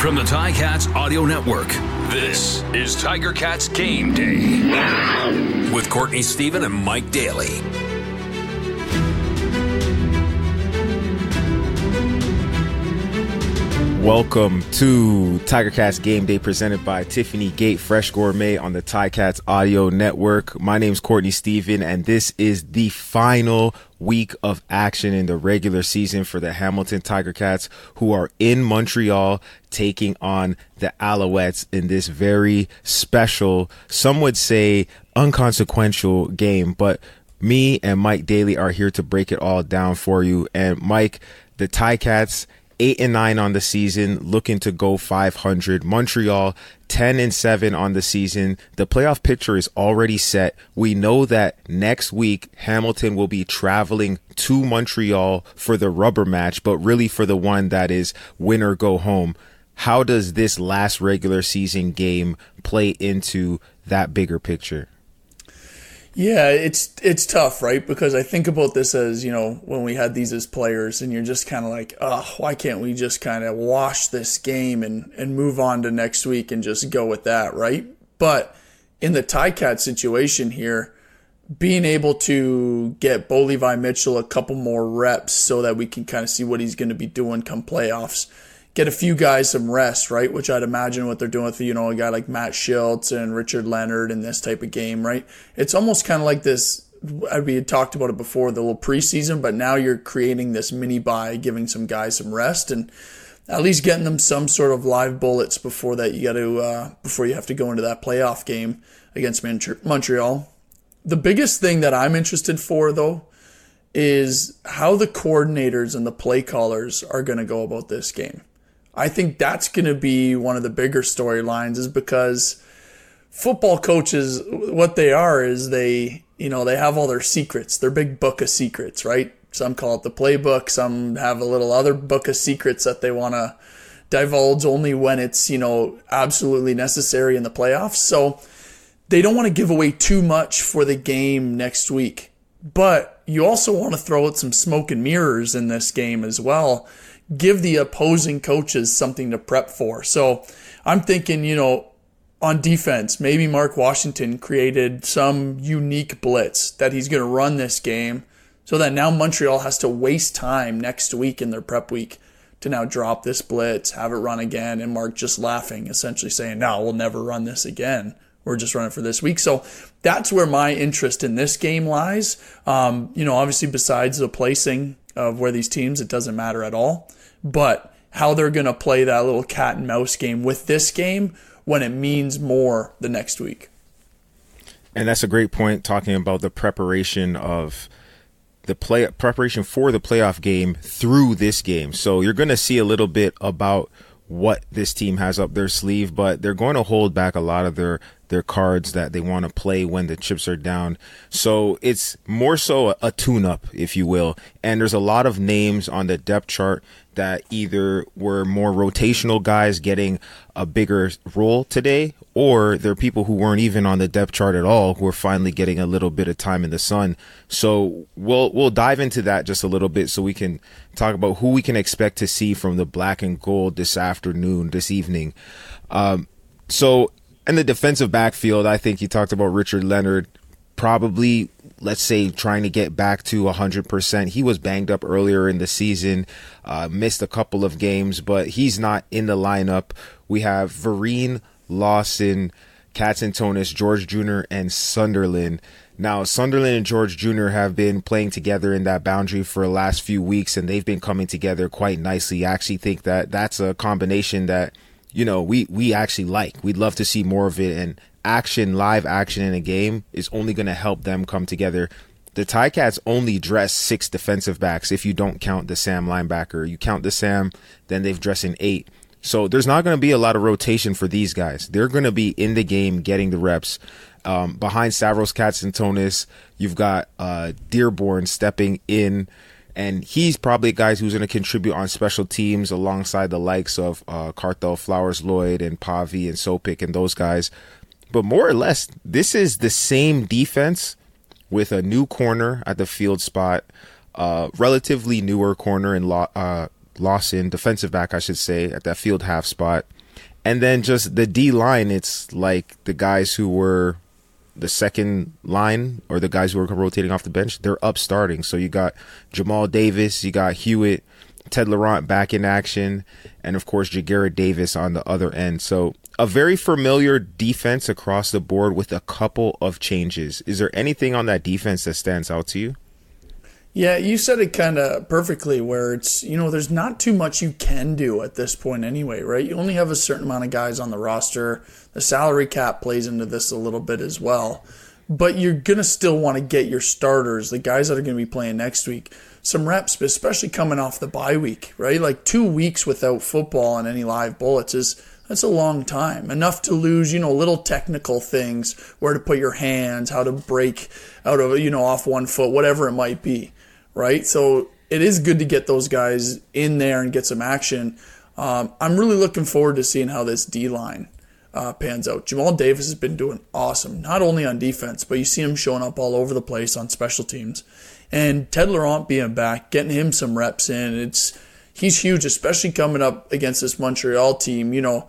From the Ticats Audio Network, this is Tiger Cats Game Day with Courtney Stephen and Mike Daly. Welcome to Tiger Cats Game Day presented by Tiffany Gate Fresh Gourmet on the Ticats Audio Network. My name is Courtney Stephen and this is the final week of action in the regular season for the Hamilton Tiger Cats who are in Montreal taking on the Alouettes in this very special, some would say unconsequential game, but me and Mike Daly are here to break it all down for you. And Mike, the Ticats eight and nine on the season, looking to go 500. Montreal 10 and 7 on the season. The playoff picture is already set. We know that next week Hamilton will be traveling to Montreal for the rubber match, but really for the one that is win or go home. How does this last regular season game play into that bigger picture? Yeah, it's it's tough, right? Because I think about this as you know when we had these as players, and you're just kind of like, oh, why can't we just kind of wash this game and and move on to next week and just go with that, right? But in the Ticat situation here, being able to get Bo Levi Mitchell a couple more reps so that we can kind of see what he's going to be doing come playoffs get a few guys some rest, right? Which I'd imagine what they're doing with, you know, a guy like Matt Shiltz and Richard Leonard in this type of game, right? It's almost kind of like this. We had talked about it before, the little preseason, but now you're creating this mini bye, giving some guys some rest and at least getting them some sort of live bullets before that you got to uh, before you have to go into that playoff game against Montreal. The biggest thing that I'm interested for though is how the coordinators and the play callers are going to go about this game. I think that's going to be one of the bigger storylines is because football coaches, what they are is they, you know, they have all their secrets, their big book of secrets, right? Some call it the playbook. Some have a little other book of secrets that they want to divulge only when it's, you know, absolutely necessary in the playoffs. So they don't want to give away too much for the game next week. But you also want to throw out some smoke and mirrors in this game as well give the opposing coaches something to prep for. So I'm thinking, you know, on defense, maybe Mark Washington created some unique blitz that he's going to run this game so that now Montreal has to waste time next week in their prep week to now drop this blitz, have it run again, and Mark just laughing, essentially saying, no, we'll never run this again. We're just running for this week. So that's where my interest in this game lies. Um, you know, obviously, besides the placing of where these teams, it doesn't matter at all but how they're going to play that little cat and mouse game with this game when it means more the next week. And that's a great point talking about the preparation of the play preparation for the playoff game through this game. So you're going to see a little bit about what this team has up their sleeve, but they're going to hold back a lot of their their cards that they want to play when the chips are down. So it's more so a, a tune up, if you will. And there's a lot of names on the depth chart that either were more rotational guys getting a bigger role today, or there are people who weren't even on the depth chart at all who are finally getting a little bit of time in the sun. So we'll we'll dive into that just a little bit so we can talk about who we can expect to see from the black and gold this afternoon, this evening. Um, so in the defensive backfield, I think you talked about Richard Leonard probably let's say trying to get back to 100%. He was banged up earlier in the season, uh, missed a couple of games, but he's not in the lineup. We have Vereen, Lawson, Katsantonis, George Jr., and Sunderland. Now, Sunderland and George Jr. have been playing together in that boundary for the last few weeks, and they've been coming together quite nicely. I actually think that that's a combination that, you know, we, we actually like. We'd love to see more of it. And action, live action in a game is only going to help them come together. The Ticats only dress six defensive backs if you don't count the Sam linebacker. You count the Sam, then they've dressed in eight. So there's not going to be a lot of rotation for these guys. They're going to be in the game getting the reps. Um, behind Stavros Katsantonis, you've got uh, Dearborn stepping in, and he's probably a guy who's going to contribute on special teams alongside the likes of uh, Carthel Flowers Lloyd and Pavi and Sopik and those guys. But more or less, this is the same defense with a new corner at the field spot, uh, relatively newer corner in uh, Lawson, defensive back, I should say, at that field half spot. And then just the D line, it's like the guys who were the second line or the guys who are rotating off the bench, they're up starting. So you got Jamal Davis, you got Hewitt, Ted Laurent back in action, and of course Ja'Gared Davis on the other end. So a very familiar defense across the board with a couple of changes. Is there anything on that defense that stands out to you? Yeah, you said it kind of perfectly where it's, you know, there's not too much you can do at this point anyway, right? You only have a certain amount of guys on the roster. The salary cap plays into this a little bit as well. But you're going to still want to get your starters, the guys that are going to be playing next week, some reps, especially coming off the bye week, right? Like two weeks without football and any live bullets is that's a long time. Enough to lose, you know, little technical things, where to put your hands, how to break out of, you know, off one foot, whatever it might be right? So it is good to get those guys in there and get some action. Um, I'm really looking forward to seeing how this D line uh, pans out. Jamal Davis has been doing awesome, not only on defense, but you see him showing up all over the place on special teams. And Ted Laurent being back, getting him some reps in, it's he's huge, especially coming up against this Montreal team. You know,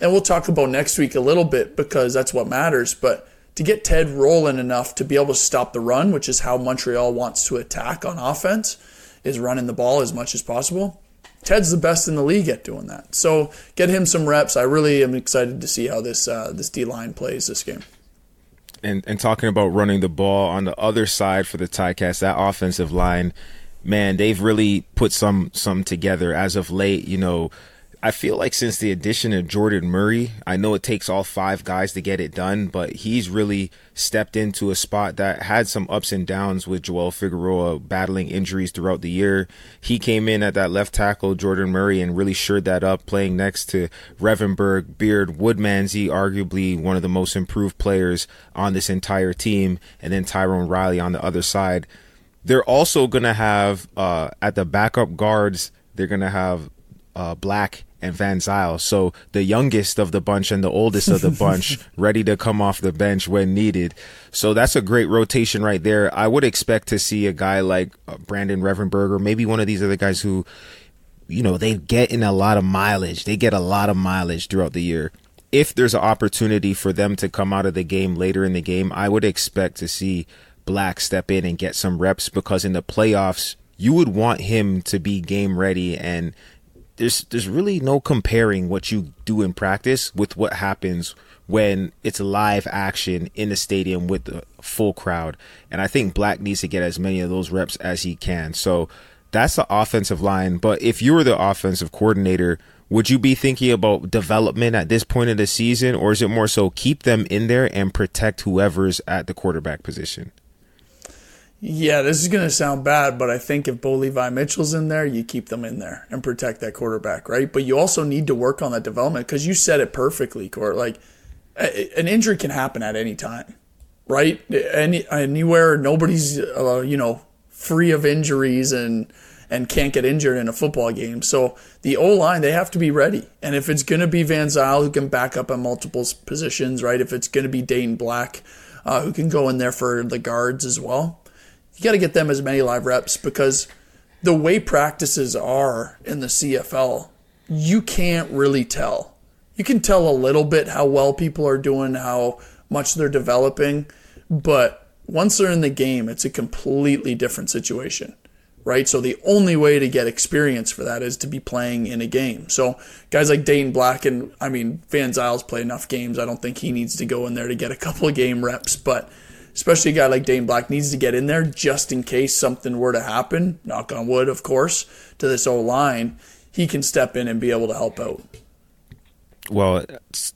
and we'll talk about next week a little bit because that's what matters. But to get Ted rolling enough to be able to stop the run, which is how Montreal wants to attack on offense, is running the ball as much as possible. Ted's the best in the league at doing that. So get him some reps. I really am excited to see how this uh, this D line plays this game. And and talking about running the ball on the other side for the Ticats, that offensive line, man, they've really put some some together as of late. You know, I feel like since the addition of Jordan Murray, I know it takes all five guys to get it done, but he's really stepped into a spot that had some ups and downs with Joel Figueroa battling injuries throughout the year. He came in at that left tackle, Jordan Murray, and really shored that up, playing next to Revenberg, Beard, Woodmansey, arguably one of the most improved players on this entire team, and then Tyrone Riley on the other side. They're also going to have, uh, at the backup guards, they're going to have uh, Black and Van Zyl. So the youngest of the bunch and the oldest of the bunch ready to come off the bench when needed. So that's a great rotation right there. I would expect to see a guy like uh, Brandon Revenberger, maybe one of these other guys who, you know, they get in a lot of mileage. They get a lot of mileage throughout the year. If there's an opportunity for them to come out of the game later in the game, I would expect to see Black step in and get some reps because in the playoffs, you would want him to be game ready and there's there's really no comparing what you do in practice with what happens when it's live action in the stadium with the full crowd. And I think Black needs to get as many of those reps as he can. So that's the offensive line. But if you were the offensive coordinator, would you be thinking about development at this point of the season, or is it more so keep them in there and protect whoever's at the quarterback position? Yeah, this is going to sound bad, but I think if Bo Levi Mitchell's in there, you keep them in there and protect that quarterback, right? But you also need to work on that development because you said it perfectly, Court. Like, an injury can happen at any time, right? Any anywhere, nobody's uh, you know free of injuries and and can't get injured in a football game. So the O line they have to be ready, and if it's going to be Van Zyl who can back up on multiple positions, right? If it's going to be Dane Black uh, who can go in there for the guards as well you got to get them as many live reps because the way practices are in the CFL, you can't really tell. You can tell a little bit how well people are doing, how much they're developing, but once they're in the game, it's a completely different situation, right? So the only way to get experience for that is to be playing in a game. So guys like Dane Black and I mean Van Zyl's play enough games. I don't think he needs to go in there to get a couple of game reps, but especially a guy like Dane Black needs to get in there just in case something were to happen, knock on wood, of course, to this O line, he can step in and be able to help out. Well,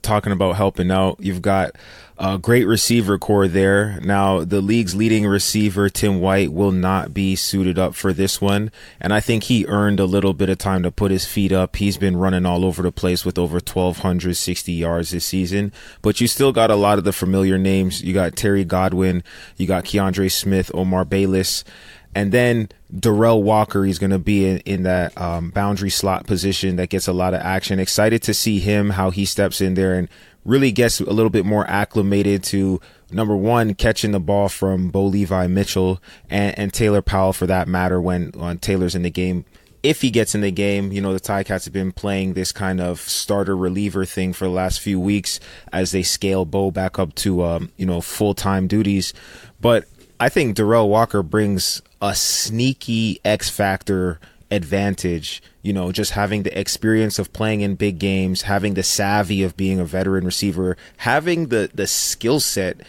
talking about helping out, you've got a great receiver corps there. Now, the league's leading receiver, Tim White, will not be suited up for this one. And I think he earned a little bit of time to put his feet up. He's been running all over the place with over 1,260 yards this season. But you still got a lot of the familiar names. You got Terry Godwin, you got Kiondré Smith, Omar Bayless. And then Derel Walker, he's going to be in, in that um, boundary slot position that gets a lot of action. Excited to see him, how he steps in there and really gets a little bit more acclimated to number one, catching the ball from Bo Levi Mitchell and, and Taylor Powell for that matter when, when Taylor's in the game if he gets in the game, you know, the Ticats have been playing this kind of starter reliever thing for the last few weeks as they scale Bo back up to, um, you know, full time duties. But I think Derel Walker brings a sneaky X factor advantage. You know, just having the experience of playing in big games, having the savvy of being a veteran receiver, having the the skill set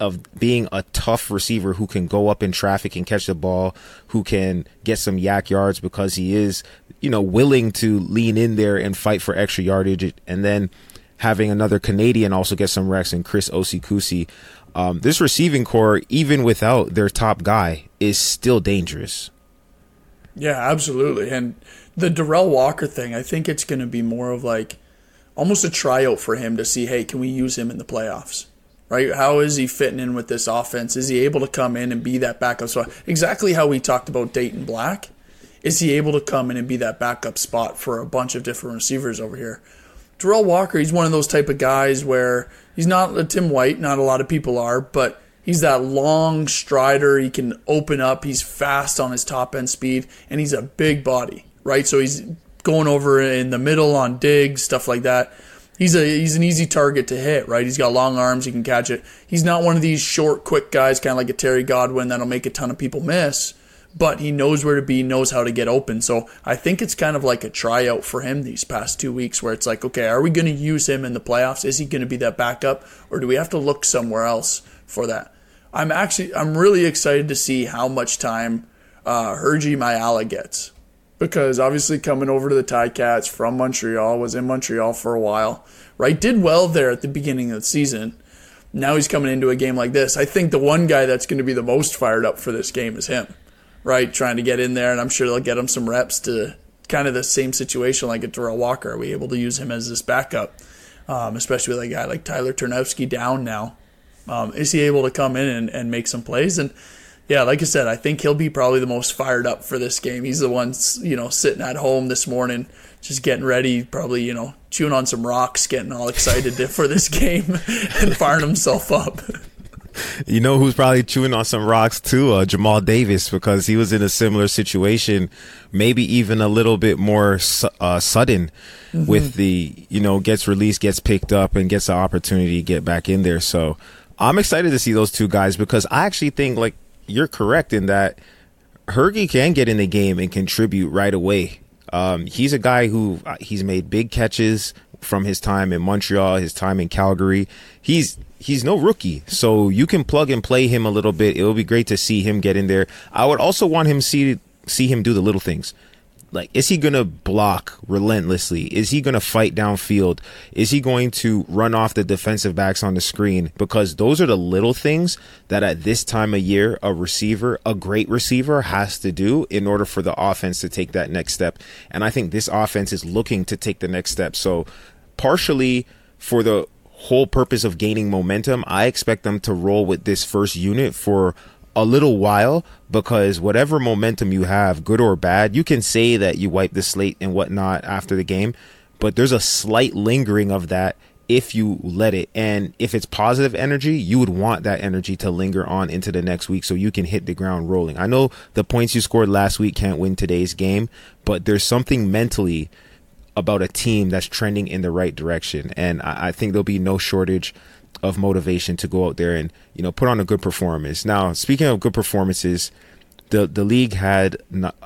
of being a tough receiver who can go up in traffic and catch the ball, who can get some YAC yards because he is, you know, willing to lean in there and fight for extra yardage, and then having another Canadian also get some recs and Chris Osei-Kusi. Um, this receiving corps, even without their top guy, is still dangerous. Yeah, absolutely. And the Derel Walker thing, I think it's going to be more of like almost a tryout for him to see, hey, can we use him in the playoffs? Right? How is he fitting in with this offense? Is he able to come in and be that backup spot? Exactly how we talked about Dane Black. Is he able to come in and be that backup spot for a bunch of different receivers over here? Darrell Walker, he's one of those type of guys where he's not a Tim White, not a lot of people are, but He's that long strider. He can open up. He's fast on his top end speed, and he's a big body, right? So he's going over in the middle on digs, stuff like that. He's a he's an easy target to hit, right? He's got long arms, he can catch it. He's not one of these short, quick guys, kind of like a Terry Godwin that'll make a ton of people miss, but he knows where to be, knows how to get open. So I think it's kind of like a tryout for him these past two weeks, where it's like, okay, are we going to use him in the playoffs? Is he going to be that backup, or do we have to look somewhere else for that? I'm actually I'm really excited to see how much time uh, Hergy Mayala gets because obviously coming over to the Ticats from Montreal was in Montreal for a while, right? Did well there at the beginning of the season. Now he's coming into a game like this. I think the one guy that's going to be the most fired up for this game is him, right? Trying to get in there, and I'm sure they'll get him some reps to kind of the same situation like a Derel Walker. Are we able to use him as this backup, um, especially with a guy like Tyler Ternowski down now? Um, is he able to come in and, and make some plays? And yeah, like I said, I think he'll be probably the most fired up for this game. He's the one, you know, sitting at home this morning, just getting ready, probably, you know, chewing on some rocks, getting all excited for this game and firing himself up. You know who's probably chewing on some rocks too? Uh, Jamal Davis, because he was in a similar situation, maybe even a little bit more uh, sudden mm-hmm. with the, you know, gets released, gets picked up, and gets the opportunity to get back in there. So I'm excited to see those two guys because I actually think like you're correct in that Hergy can get in the game and contribute right away. Um, he's a guy who uh, he's made big catches from his time in Montreal, his time in Calgary. He's he's no rookie, so you can plug and play him a little bit. It will be great to see him get in there. I would also want him see see him do the little things. Like, is he going to block relentlessly? Is he going to fight downfield? Is he going to run off the defensive backs on the screen? Because those are the little things that at this time of year, a receiver, a great receiver has to do in order for the offense to take that next step. And I think this offense is looking to take the next step. So partially for the whole purpose of gaining momentum, I expect them to roll with this first unit for a little while because whatever momentum you have, good or bad, you can say that you wipe the slate and whatnot after the game, but there's a slight lingering of that if you let it. And if it's positive energy, you would want that energy to linger on into the next week so you can hit the ground rolling. I know the points you scored last week can't win today's game, but there's something mentally about a team that's trending in the right direction. And I, I think there'll be no shortage of motivation to go out there and you know put on a good performance. Now, speaking of good performances, the the league had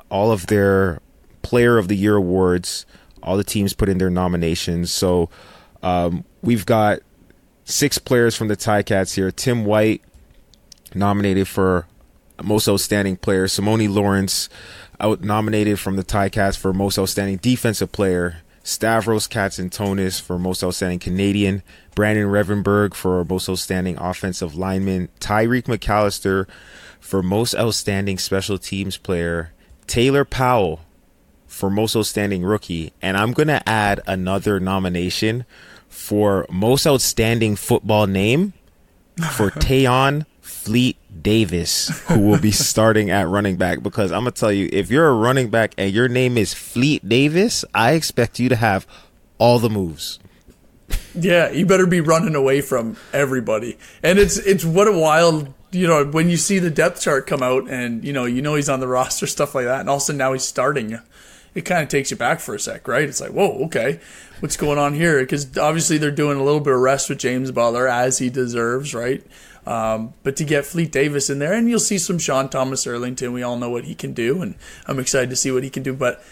all of their Player of the Year awards. All the teams put in their nominations. So um, we've got six players from the Ticats here. Tim White nominated for most outstanding player. Simoni Lawrence out nominated from the Ticats for most outstanding defensive player. Stavros Katsantonis for most outstanding Canadian, Brandon Revenberg for most outstanding offensive lineman, Tyreek McAllister for most outstanding special teams player, Taylor Powell for most outstanding rookie, and I'm going to add another nomination for most outstanding football name for Tayon Fleet Davis, who will be starting at running back. Because I'm gonna tell you, if you're a running back and your name is Fleet Davis, I expect you to have all the moves. Yeah, you better be running away from everybody. And it's it's what a wild you know when you see the depth chart come out and you know you know he's on the roster stuff like that, and all of a sudden now he's starting. it kind of takes you back for a sec, right? It's like, whoa, okay, what's going on here? Because obviously they're doing a little bit of rest with James Butler as he deserves, right? Um, but to get Fleet Davis in there, and you'll see some Sean Thomas Erlington. We all know what he can do, and I'm excited to see what he can do. But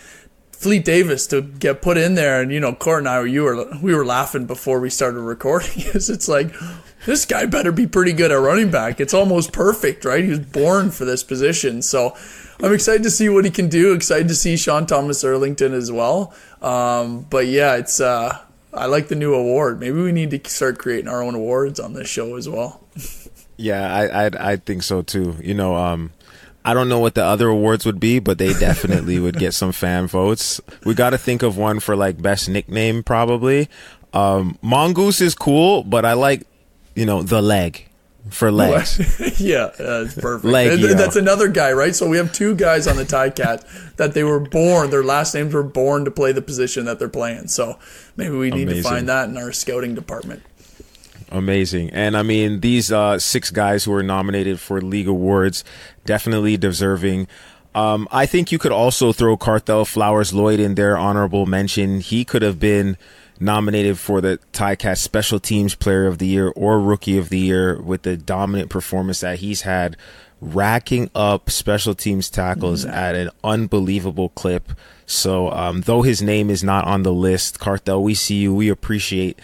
Fleet Davis to get put in there, and you know, Court and I, you were we were laughing before we started recording. Is it's like this guy better be pretty good at running back. It's almost perfect, right? He was born for this position, so I'm excited to see what he can do. Excited to see Sean Thomas Erlington as well. Um, but yeah, it's uh, I like the new award. Maybe we need to start creating our own awards on this show as well. Yeah, I I, I think so too. You know, um, I don't know what the other awards would be, but they definitely would get some fan votes. We got to think of one for like best nickname, probably. Um, Mongoose is cool, but I like, you know, the leg for legs. yeah, that's perfect. Leg, that's another guy, right? So we have two guys on the Ticat that they were born, their last names were born to play the position that they're playing. So maybe we need Amazing. to find that in our scouting department. Amazing. And I mean, these uh, six guys who are nominated for league awards, definitely deserving. Um, I think you could also throw Carthel Flowers Lloyd in there, honorable mention. He could have been nominated for the Ticats Special Teams Player of the Year or Rookie of the Year with the dominant performance that he's had, racking up special teams tackles mm-hmm. at an unbelievable clip. So, um, though his name is not on the list, Carthel, we see you. We appreciate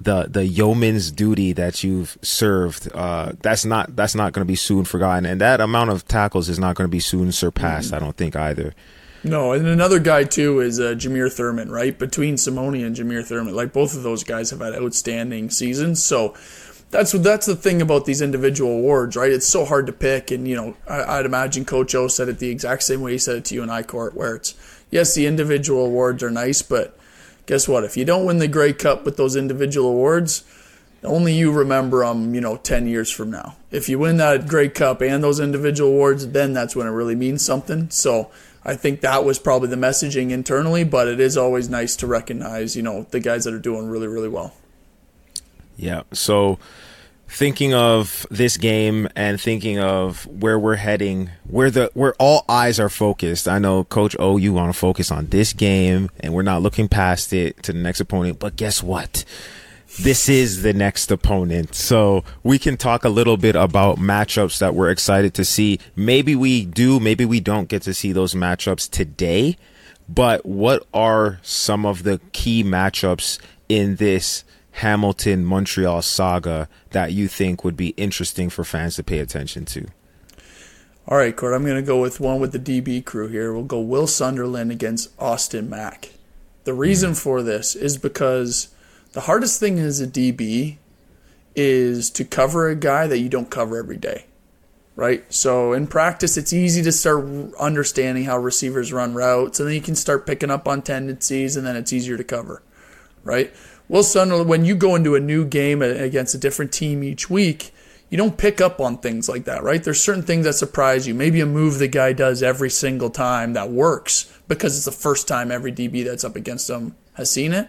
the the yeoman's duty that you've served uh, that's not that's not going to be soon forgotten and that amount of tackles is not going to be soon surpassed mm-hmm. i don't think either no and another guy too is uh, jameer thurman right between simoni and jameer thurman like both of those guys have had outstanding seasons so that's that's the thing about these individual awards, right? It's so hard to pick, and you know, I, would imagine Coach O said it the exact same way he said it to you and I, Court, where it's yes, the individual awards are nice, but guess what? If you don't win the Grey Cup with those individual awards, only you remember them, you know, 10 years from now. If you win that Grey Cup and those individual awards, then that's when it really means something. So I think that was probably the messaging internally, but it is always nice to recognize, you know, the guys that are doing really, really well. Yeah. So thinking of this game and thinking of where we're heading, where the where all eyes are focused. I know Coach O, you want to focus on this game, and we're not looking past it to the next opponent. But guess what? This is the next opponent. So we can talk a little bit about matchups that we're excited to see. Maybe we do, maybe we don't get to see those matchups today. But what are some of the key matchups in this Hamilton Montreal saga that you think would be interesting for fans to pay attention to? All right, Court, I'm going to go with one with the DB crew here. We'll go Will Sunderland against Austin Mack. The reason for this is because the hardest thing as a DB is to cover a guy that you don't cover every day, right? So in practice, it's easy to start understanding how receivers run routes, and then you can start picking up on tendencies, and then it's easier to cover, right? Will Sunderland, when you go into a new game against a different team each week, you don't pick up on things like that, right? There's certain things that surprise you. Maybe a move the guy does every single time that works because it's the first time every DB that's up against him has seen it.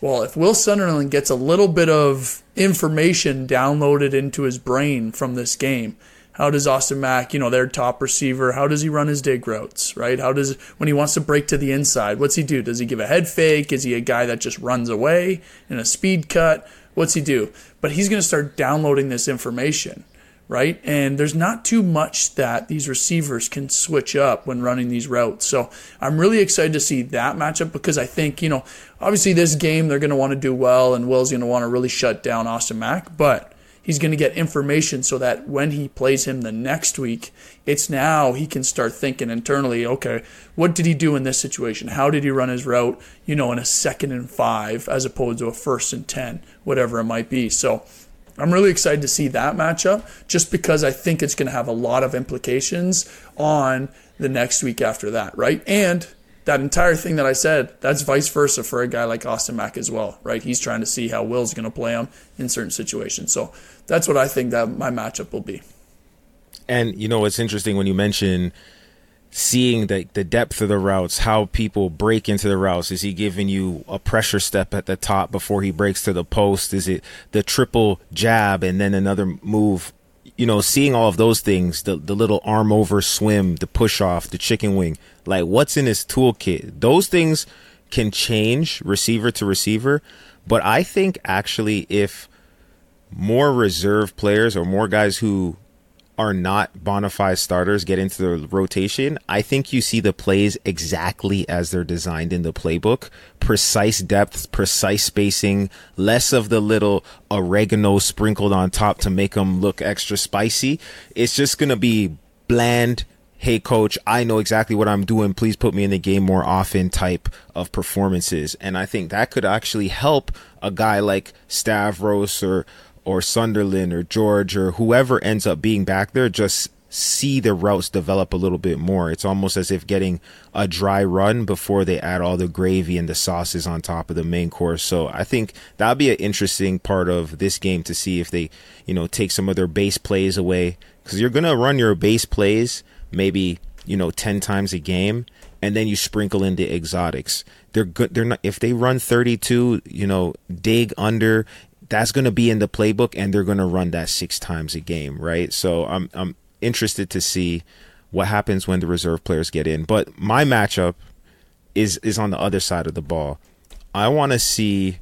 Well, if Will Sunderland gets a little bit of information downloaded into his brain from this game, how does Austin Mack, you know, their top receiver, how does he run his dig routes, right? How does, when he wants to break to the inside, what's he do? Does he give a head fake? Is he a guy that just runs away in a speed cut? What's he do? But he's going to start downloading this information, right? And there's not too much that these receivers can switch up when running these routes. So I'm really excited to see that matchup because I think, you know, obviously this game they're going to want to do well and Will's going to want to really shut down Austin Mack, but he's going to get information so that when he plays him the next week, it's now he can start thinking internally, okay, what did he do in this situation? How did he run his route, you know, in a second and five as opposed to a first and 10, whatever it might be. So I'm really excited to see that matchup just because I think it's going to have a lot of implications on the next week after that, right? And that entire thing that I said, that's vice versa for a guy like Austin Mack as well, right? He's trying to see how Will's going to play him in certain situations. So that's what I think that my matchup will be. And you know, it's interesting when you mention seeing the the depth of the routes, how people break into the routes. Is he giving you a pressure step at the top before he breaks to the post? Is it the triple jab and then another move you know, seeing all of those things, the the little arm over swim, the push off, the chicken wing, like what's in his toolkit, those things can change receiver to receiver. But I think actually if more reserve players or more guys who are not bona fide starters get into the rotation, I think you see the plays exactly as they're designed in the playbook. Precise depth, precise spacing, less of the little oregano sprinkled on top to make them look extra spicy. It's just going to be bland. Hey, coach, I know exactly what I'm doing. Please put me in the game more often type of performances. And I think that could actually help a guy like Stavros or or Sunderland or George or whoever ends up being back there just see the routes develop a little bit more. It's almost as if getting a dry run before they add all the gravy and the sauces on top of the main course. So I think that'll be an interesting part of this game to see if they, you know, take some of their base plays away because you're going to run your base plays maybe, you know, 10 times a game and then you sprinkle in the exotics. They're good. They're not, if they run 32, you know, dig under that's going to be in the playbook and they're going to run that six times a game, right? So I'm I'm interested to see what happens when the reserve players get in. But my matchup is is on the other side of the ball. I want to see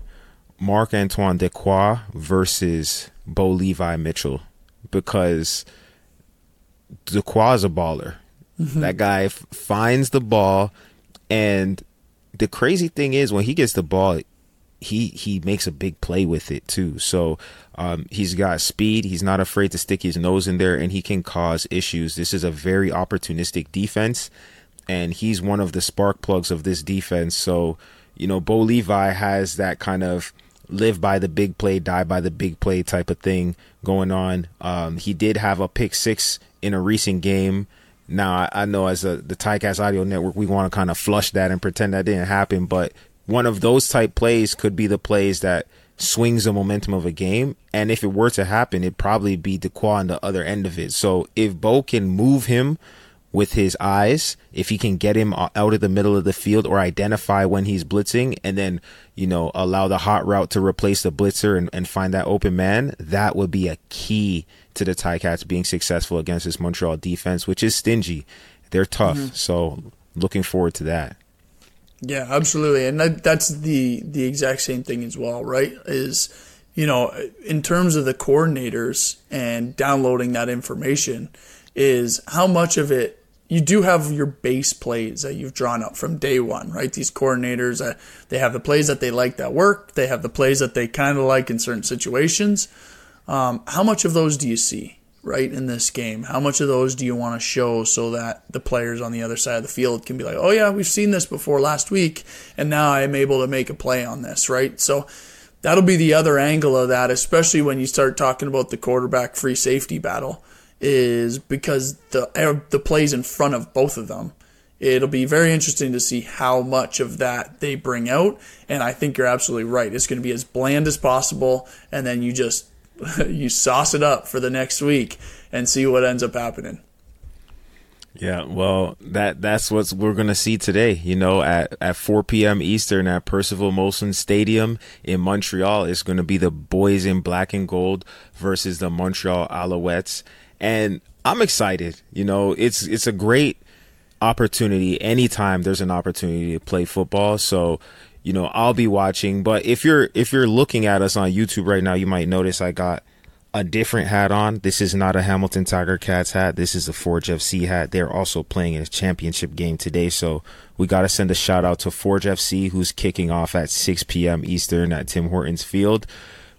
Marc Antoine Dequoy versus Bo Levi Mitchell because Dequoy is a baller. Mm-hmm. That guy f- finds the ball, and the crazy thing is when he gets the ball, he he makes a big play with it too. So um, he's got speed. He's not afraid to stick his nose in there, and he can cause issues. This is a very opportunistic defense, and he's one of the spark plugs of this defense. So you know, Bo Levi has that kind of live by the big play, die by the big play type of thing going on. Um, he did have a pick six in a recent game. Now I, know as a the Ticats Audio Network, we want to kind of flush that and pretend that didn't happen, but one of those type plays could be the plays that swings the momentum of a game. And if it were to happen, it'd probably be Dequoy on the other end of it. So if Bo can move him with his eyes, if he can get him out of the middle of the field or identify when he's blitzing and then, you know, allow the hot route to replace the blitzer and, and find that open man, that would be a key to the Ticats being successful against this Montreal defense, which is stingy. They're tough. Mm-hmm. So looking forward to that. Yeah, absolutely, and that, that's the the exact same thing as well, right? Is you know, in terms of the coordinators and downloading that information, is how much of it you do have your base plays that you've drawn up from day one, right? These coordinators, uh, they have the plays that they like that work. They have the plays that they kind of like in certain situations. Um, how much of those do you see? Right in this game? How much of those do you want to show so that the players on the other side of the field can be like, oh yeah, we've seen this before last week, and now I'm able to make a play on this, right? So that'll be the other angle of that, especially when you start talking about the quarterback free safety battle, is because the er, the plays in front of both of them. It'll be very interesting to see how much of that they bring out, and I think you're absolutely right. It's going to be as bland as possible, and then you just you sauce it up for the next week and see what ends up happening. Yeah, well, that that's what we're gonna see today. You know, at at 4 p.m. Eastern at Percival Molson Stadium in Montreal, it's gonna be the boys in black and gold versus the Montreal Alouettes, and I'm excited. You know, it's it's a great opportunity anytime there's an opportunity to play football. So you know, I'll be watching. But if you're if you're looking at us on YouTube right now, you might notice I got a different hat on. This is not a Hamilton Tiger Cats hat. This is a Forge FC hat. They're also playing in a championship game today, so we got to send a shout out to Forge FC, who's kicking off at 6 p.m. Eastern at Tim Hortons Field.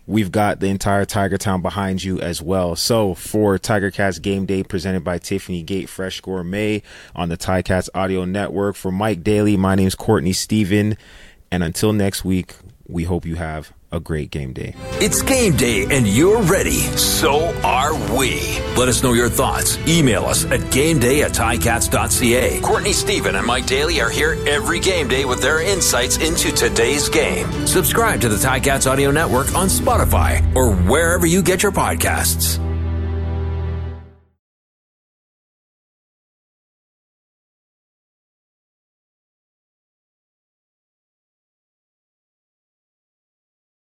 We've got the entire Tiger Town behind you as well. So for Tiger Cats Game Day presented by Tiffany Gate Fresh Gourmet on the Tiger Ticats Audio Network. For Mike Daly, my name is Courtney Stephen. And until next week, we hope you have a great game day. It's game day and you're ready. So are we. Let us know your thoughts. Email us at gameday at ticats.ca. Courtney Stephen and Mike Daly are here every game day with their insights into today's game. Subscribe to the Ticats Audio Network on Spotify or wherever you get your podcasts.